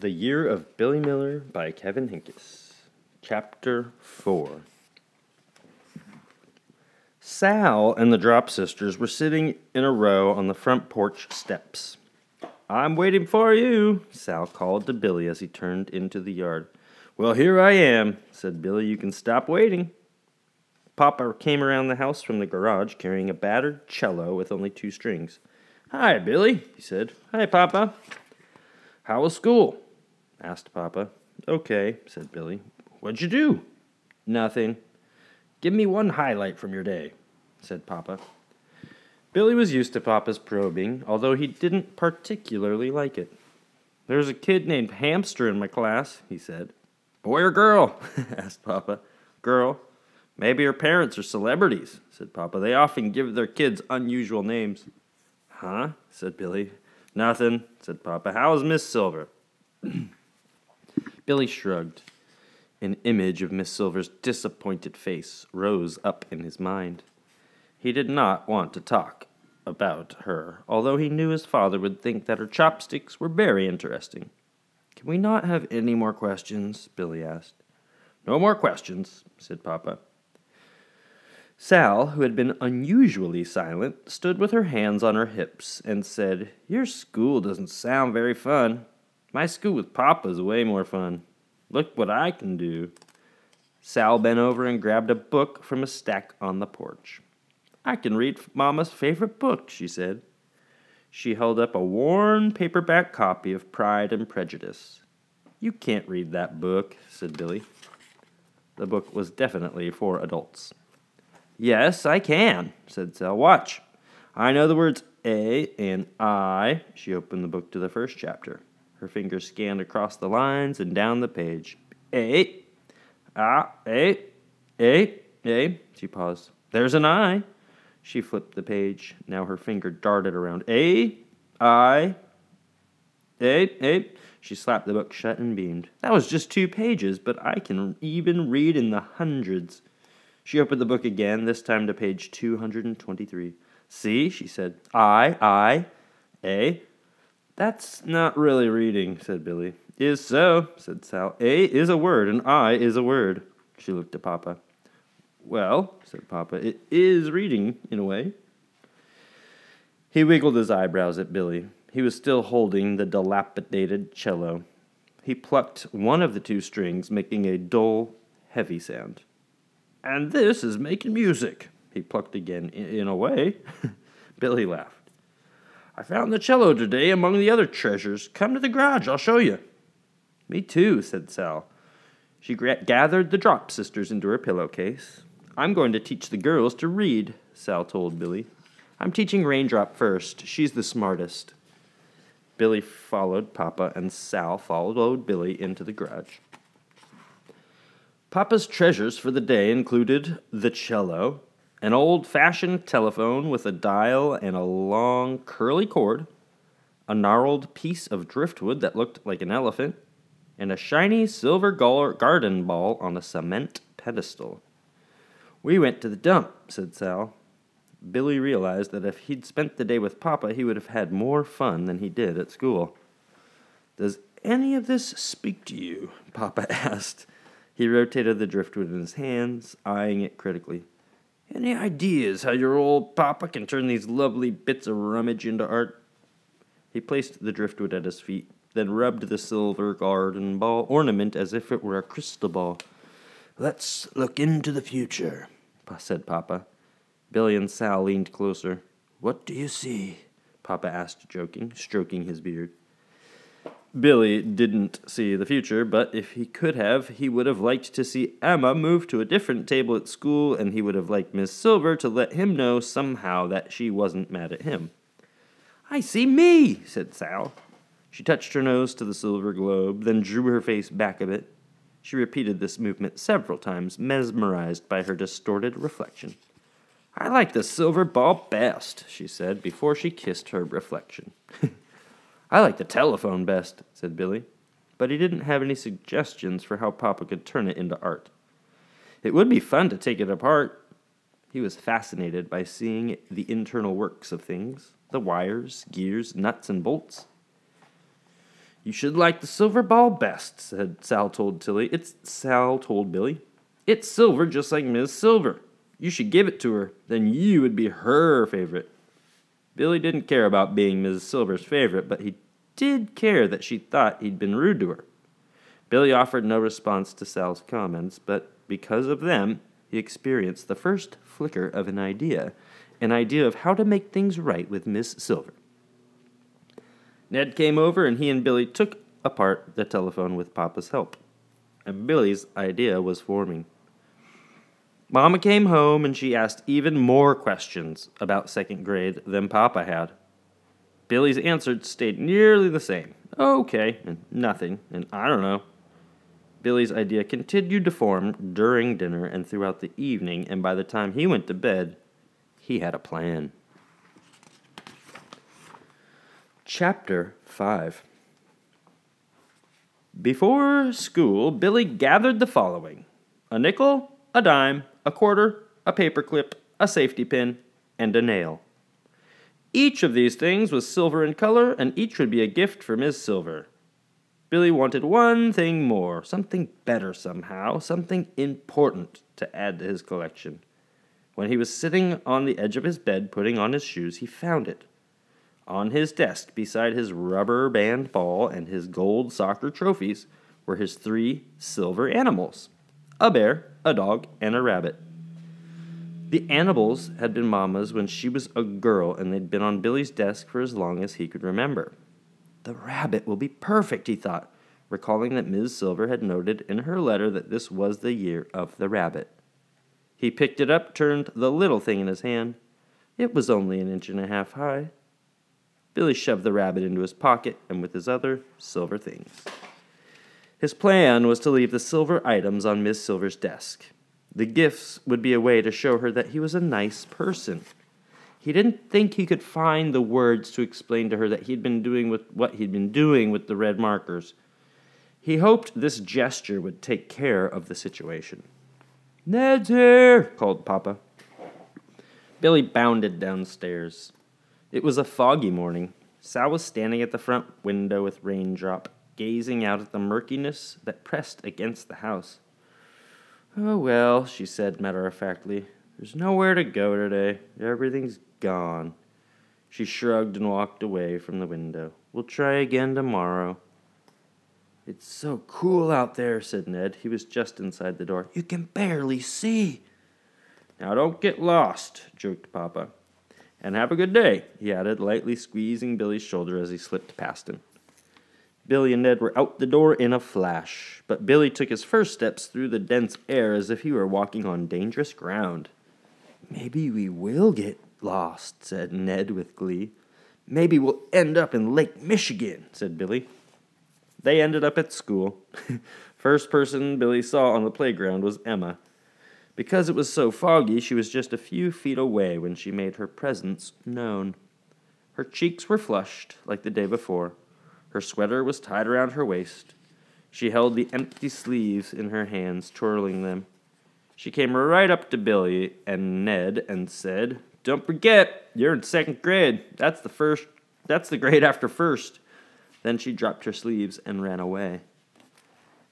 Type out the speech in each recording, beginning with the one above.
The Year of Billy Miller by Kevin Henkes. Chapter 4 Sal and the Drop Sisters were sitting in a row on the front porch steps. I'm waiting for you, Sal called to Billy as he turned into the yard. Well, here I am, said Billy. You can stop waiting. Papa came around the house from the garage carrying a battered cello with only two strings. Hi, Billy, he said. Hi, Papa. How was school? Asked Papa. Okay, said Billy. What'd you do? Nothing. Give me one highlight from your day, said Papa. Billy was used to Papa's probing, although he didn't particularly like it. There's a kid named Hamster in my class, he said. Boy or girl? asked Papa. Girl. Maybe her parents are celebrities, said Papa. They often give their kids unusual names. Huh? said Billy. Nothing, said Papa. How is Miss Silver? Billy shrugged. An image of Miss Silver's disappointed face rose up in his mind. He did not want to talk about her, although he knew his father would think that her chopsticks were very interesting. Can we not have any more questions? Billy asked. No more questions, said Papa. Sal, who had been unusually silent, stood with her hands on her hips and said, Your school doesn't sound very fun. My school with Papa is way more fun. Look what I can do. Sal bent over and grabbed a book from a stack on the porch. I can read Mama's favorite book, she said. She held up a worn paperback copy of Pride and Prejudice. You can't read that book, said Billy. The book was definitely for adults. Yes, I can, said Sal. Watch. I know the words A and I. She opened the book to the first chapter. Her fingers scanned across the lines and down the page. A, ah, A, A, A. She paused. There's an I. She flipped the page. Now her finger darted around. A, I, A, A. She slapped the book shut and beamed. That was just two pages, but I can even read in the hundreds. She opened the book again, this time to page 223. See, she said. I, I, A. That's not really reading, said Billy. Is so, said Sal. A is a word, and I is a word. She looked at Papa. Well, said Papa, it is reading, in a way. He wiggled his eyebrows at Billy. He was still holding the dilapidated cello. He plucked one of the two strings, making a dull, heavy sound. And this is making music, he plucked again, in a way. Billy laughed. I found the cello today among the other treasures. Come to the garage, I'll show you. Me too, said Sal. She gathered the drop sisters into her pillowcase. I'm going to teach the girls to read, Sal told Billy. I'm teaching Raindrop first. She's the smartest. Billy followed Papa, and Sal followed Billy into the garage. Papa's treasures for the day included the cello, an old fashioned telephone with a dial and a long curly cord, a gnarled piece of driftwood that looked like an elephant, and a shiny silver garden ball on a cement pedestal. We went to the dump, said Sal. Billy realized that if he'd spent the day with Papa, he would have had more fun than he did at school. Does any of this speak to you? Papa asked. He rotated the driftwood in his hands, eyeing it critically. Any ideas how your old papa can turn these lovely bits of rummage into art? He placed the driftwood at his feet, then rubbed the silver garden ball ornament as if it were a crystal ball. Let's look into the future, said Papa. Billy and Sal leaned closer. What do you see? Papa asked, joking, stroking his beard. Billy didn't see the future, but if he could have, he would have liked to see Emma move to a different table at school, and he would have liked Miss Silver to let him know somehow that she wasn't mad at him. I see me, said Sal. She touched her nose to the silver globe, then drew her face back a bit. She repeated this movement several times, mesmerized by her distorted reflection. I like the silver ball best, she said before she kissed her reflection. I like the telephone best, said Billy, but he didn't have any suggestions for how Papa could turn it into art. It would be fun to take it apart. He was fascinated by seeing the internal works of things the wires, gears, nuts, and bolts. You should like the silver ball best, said Sal told Tilly. It's Sal told Billy. It's silver just like Miss Silver. You should give it to her, then you would be her favorite. Billy didn't care about being Mrs. Silver's favorite, but he did care that she thought he'd been rude to her. Billy offered no response to Sal's comments, but because of them, he experienced the first flicker of an idea an idea of how to make things right with Miss Silver. Ned came over and he and Billy took apart the telephone with Papa's help. And Billy's idea was forming. Mama came home and she asked even more questions about second grade than Papa had. Billy's answer stayed nearly the same. Okay, and nothing, and I don't know. Billy's idea continued to form during dinner and throughout the evening, and by the time he went to bed, he had a plan. Chapter 5 Before school, Billy gathered the following a nickel, a dime, a quarter, a paperclip, a safety pin, and a nail. Each of these things was silver in color, and each would be a gift for Miss Silver. Billy wanted one thing more, something better somehow, something important to add to his collection. When he was sitting on the edge of his bed putting on his shoes, he found it. On his desk, beside his rubber band ball and his gold soccer trophies, were his three silver animals a bear, a dog, and a rabbit. The animals had been Mama's when she was a girl, and they'd been on Billy's desk for as long as he could remember. The rabbit will be perfect, he thought, recalling that Ms. Silver had noted in her letter that this was the year of the rabbit. He picked it up, turned the little thing in his hand. It was only an inch and a half high. Billy shoved the rabbit into his pocket and with his other silver things. His plan was to leave the silver items on Miss Silver's desk. The gifts would be a way to show her that he was a nice person. He didn't think he could find the words to explain to her that he'd been doing with what he'd been doing with the red markers. He hoped this gesture would take care of the situation. Ned's here, called Papa. Billy bounded downstairs. It was a foggy morning. Sal was standing at the front window with Raindrop, gazing out at the murkiness that pressed against the house. Oh, well, she said matter of factly. There's nowhere to go today. Everything's gone. She shrugged and walked away from the window. We'll try again tomorrow. It's so cool out there, said Ned. He was just inside the door. You can barely see. Now don't get lost, joked Papa. And have a good day, he added, lightly squeezing Billy's shoulder as he slipped past him. Billy and Ned were out the door in a flash, but Billy took his first steps through the dense air as if he were walking on dangerous ground. Maybe we will get lost, said Ned with glee. Maybe we'll end up in Lake Michigan, said Billy. They ended up at school. First person Billy saw on the playground was Emma. Because it was so foggy, she was just a few feet away when she made her presence known. Her cheeks were flushed, like the day before. Her sweater was tied around her waist. She held the empty sleeves in her hands, twirling them. She came right up to Billy and Ned and said, Don't forget, you're in second grade. That's the first that's the grade after first. Then she dropped her sleeves and ran away.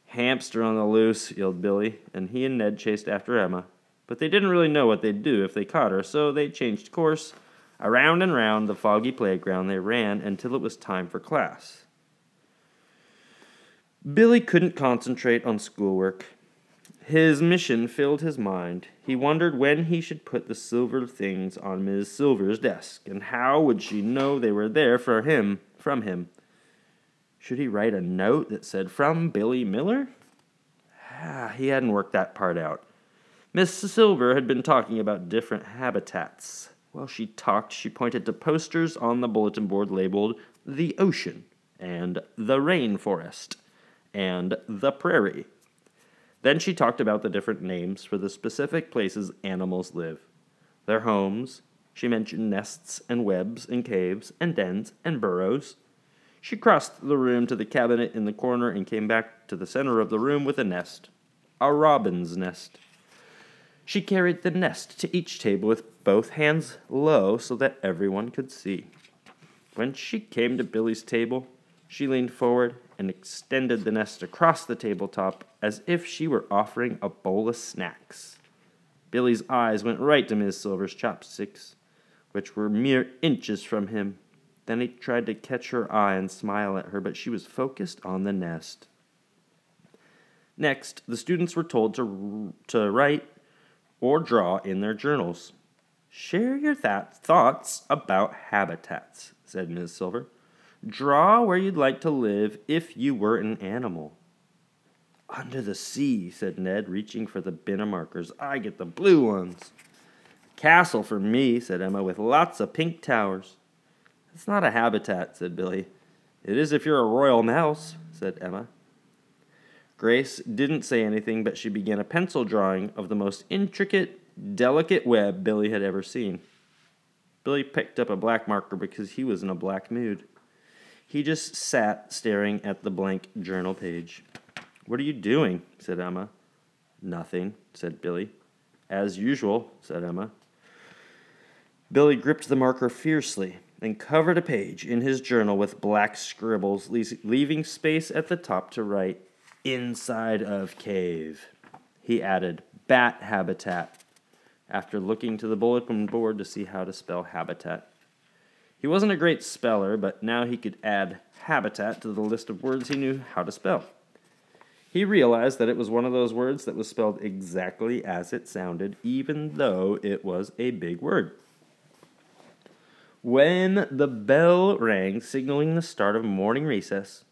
Hamster on the loose, yelled Billy, and he and Ned chased after Emma. But they didn't really know what they'd do if they caught her, so they changed course. Around and round the foggy playground they ran until it was time for class. Billy couldn't concentrate on schoolwork. His mission filled his mind. He wondered when he should put the silver things on Miss Silver's desk, and how would she know they were there for him from him. Should he write a note that said, From Billy Miller? Ah, he hadn't worked that part out. Miss Silver had been talking about different habitats. While she talked, she pointed to posters on the bulletin board labeled The Ocean and The Rainforest and the prairie. Then she talked about the different names for the specific places animals live, their homes. She mentioned nests and webs and caves and dens and burrows. She crossed the room to the cabinet in the corner and came back to the center of the room with a nest, a robin's nest. She carried the nest to each table with both hands low so that everyone could see. When she came to Billy's table, she leaned forward and extended the nest across the tabletop as if she were offering a bowl of snacks. Billy's eyes went right to Miss Silver's chopsticks, which were mere inches from him. Then he tried to catch her eye and smile at her, but she was focused on the nest. Next, the students were told to, to write or draw in their journals. Share your th- thoughts about habitats, said Miss Silver. Draw where you'd like to live if you were an animal. Under the sea, said Ned, reaching for the bin markers. I get the blue ones. Castle for me, said Emma, with lots of pink towers. It's not a habitat, said Billy. It is if you're a royal mouse, said Emma. Grace didn't say anything, but she began a pencil drawing of the most intricate, delicate web Billy had ever seen. Billy picked up a black marker because he was in a black mood. He just sat staring at the blank journal page. What are you doing? said Emma. Nothing, said Billy. As usual, said Emma. Billy gripped the marker fiercely and covered a page in his journal with black scribbles, leaving space at the top to write, Inside of cave. He added, Bat habitat, after looking to the bulletin board to see how to spell habitat. He wasn't a great speller, but now he could add habitat to the list of words he knew how to spell. He realized that it was one of those words that was spelled exactly as it sounded, even though it was a big word. When the bell rang, signaling the start of morning recess,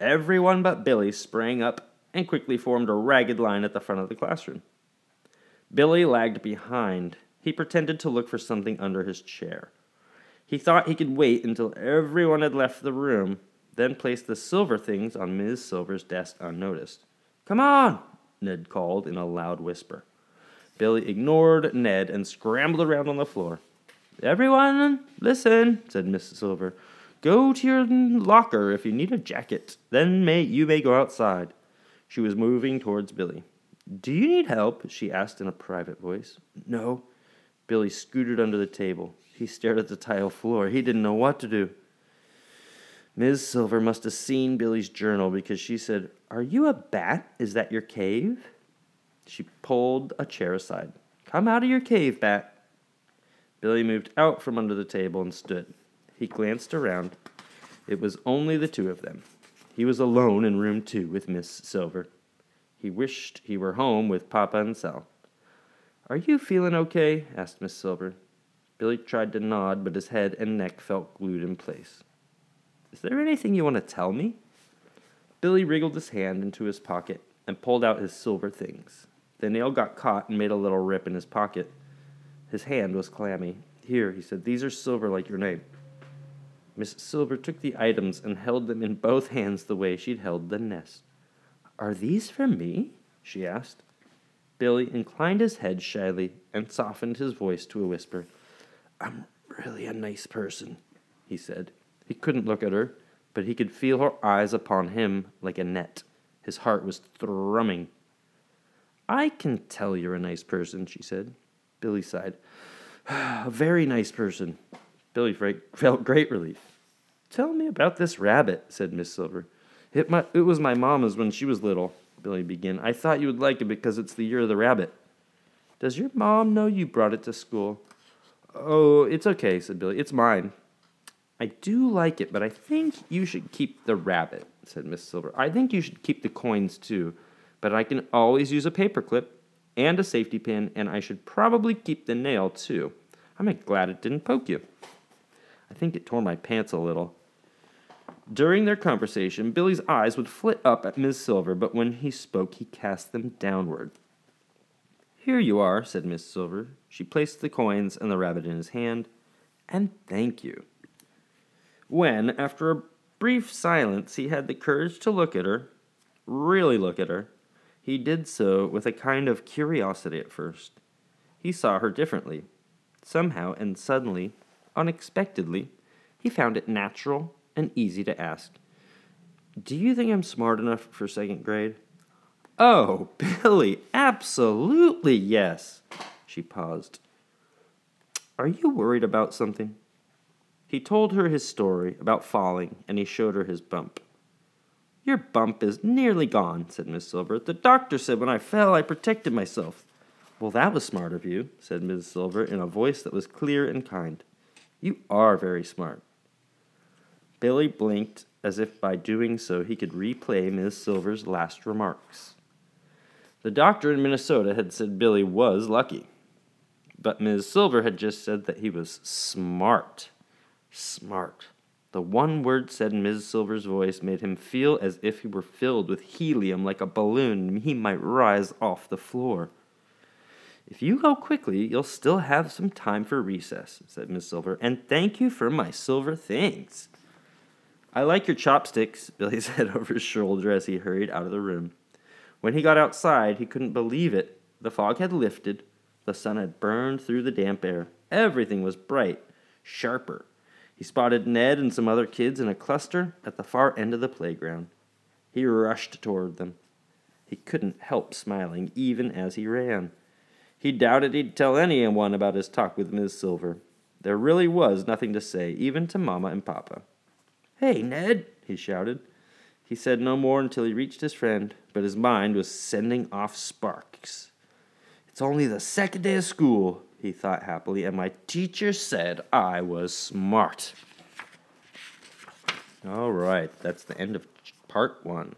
everyone but Billy sprang up and quickly formed a ragged line at the front of the classroom. Billy lagged behind. He pretended to look for something under his chair. He thought he could wait until everyone had left the room, then place the silver things on Ms. Silver's desk unnoticed. Come on, Ned called in a loud whisper. Billy ignored Ned and scrambled around on the floor. Everyone, listen, said Miss Silver. Go to your locker if you need a jacket. Then may you may go outside. She was moving towards Billy. Do you need help? she asked in a private voice. No. Billy scooted under the table. He stared at the tile floor. He didn't know what to do. Ms. Silver must have seen Billy's journal because she said, Are you a bat? Is that your cave? She pulled a chair aside. Come out of your cave, Bat. Billy moved out from under the table and stood. He glanced around. It was only the two of them. He was alone in room two with Miss Silver. He wished he were home with Papa and Sal. Are you feeling okay? asked Miss Silver. Billy tried to nod, but his head and neck felt glued in place. Is there anything you want to tell me? Billy wriggled his hand into his pocket and pulled out his silver things. The nail got caught and made a little rip in his pocket. His hand was clammy. Here, he said, these are silver like your name. Miss Silver took the items and held them in both hands the way she'd held the nest. Are these for me? she asked. Billy inclined his head shyly and softened his voice to a whisper. I'm really a nice person, he said. He couldn't look at her, but he could feel her eyes upon him like a net. His heart was thrumming. I can tell you're a nice person, she said. Billy sighed. Ah, a very nice person. Billy felt great relief. Tell me about this rabbit, said Miss Silver. It, my, it was my mamma's when she was little, Billy began. I thought you would like it because it's the year of the rabbit. Does your mom know you brought it to school? Oh, it's okay, said Billy. It's mine. I do like it, but I think you should keep the rabbit, said Miss Silver. I think you should keep the coins too, but I can always use a paperclip and a safety pin, and I should probably keep the nail too. I'm glad it didn't poke you. I think it tore my pants a little. During their conversation, Billy's eyes would flit up at Miss Silver, but when he spoke, he cast them downward. Here you are, said Miss Silver. She placed the coins and the rabbit in his hand. And thank you. When, after a brief silence, he had the courage to look at her, really look at her, he did so with a kind of curiosity at first. He saw her differently. Somehow and suddenly, unexpectedly, he found it natural and easy to ask, Do you think I'm smart enough for second grade? Oh, Billy, absolutely yes. She paused. Are you worried about something? He told her his story about falling and he showed her his bump. Your bump is nearly gone, said Miss Silver. The doctor said when I fell, I protected myself. Well, that was smart of you, said Miss Silver in a voice that was clear and kind. You are very smart. Billy blinked as if by doing so he could replay Miss Silver's last remarks. The doctor in Minnesota had said Billy was lucky, but Ms. Silver had just said that he was smart. Smart. The one word said in Ms. Silver's voice made him feel as if he were filled with helium like a balloon and he might rise off the floor. If you go quickly, you'll still have some time for recess, said Miss Silver, and thank you for my silver things. I like your chopsticks, Billy said over his shoulder as he hurried out of the room. When he got outside, he couldn't believe it. The fog had lifted, the sun had burned through the damp air. Everything was bright, sharper. He spotted Ned and some other kids in a cluster at the far end of the playground. He rushed toward them. He couldn't help smiling even as he ran. He doubted he'd tell anyone about his talk with Miss Silver. There really was nothing to say, even to Mamma and Papa. Hey, Ned, he shouted. He said no more until he reached his friend, but his mind was sending off sparks. It's only the second day of school, he thought happily, and my teacher said I was smart. All right, that's the end of part one.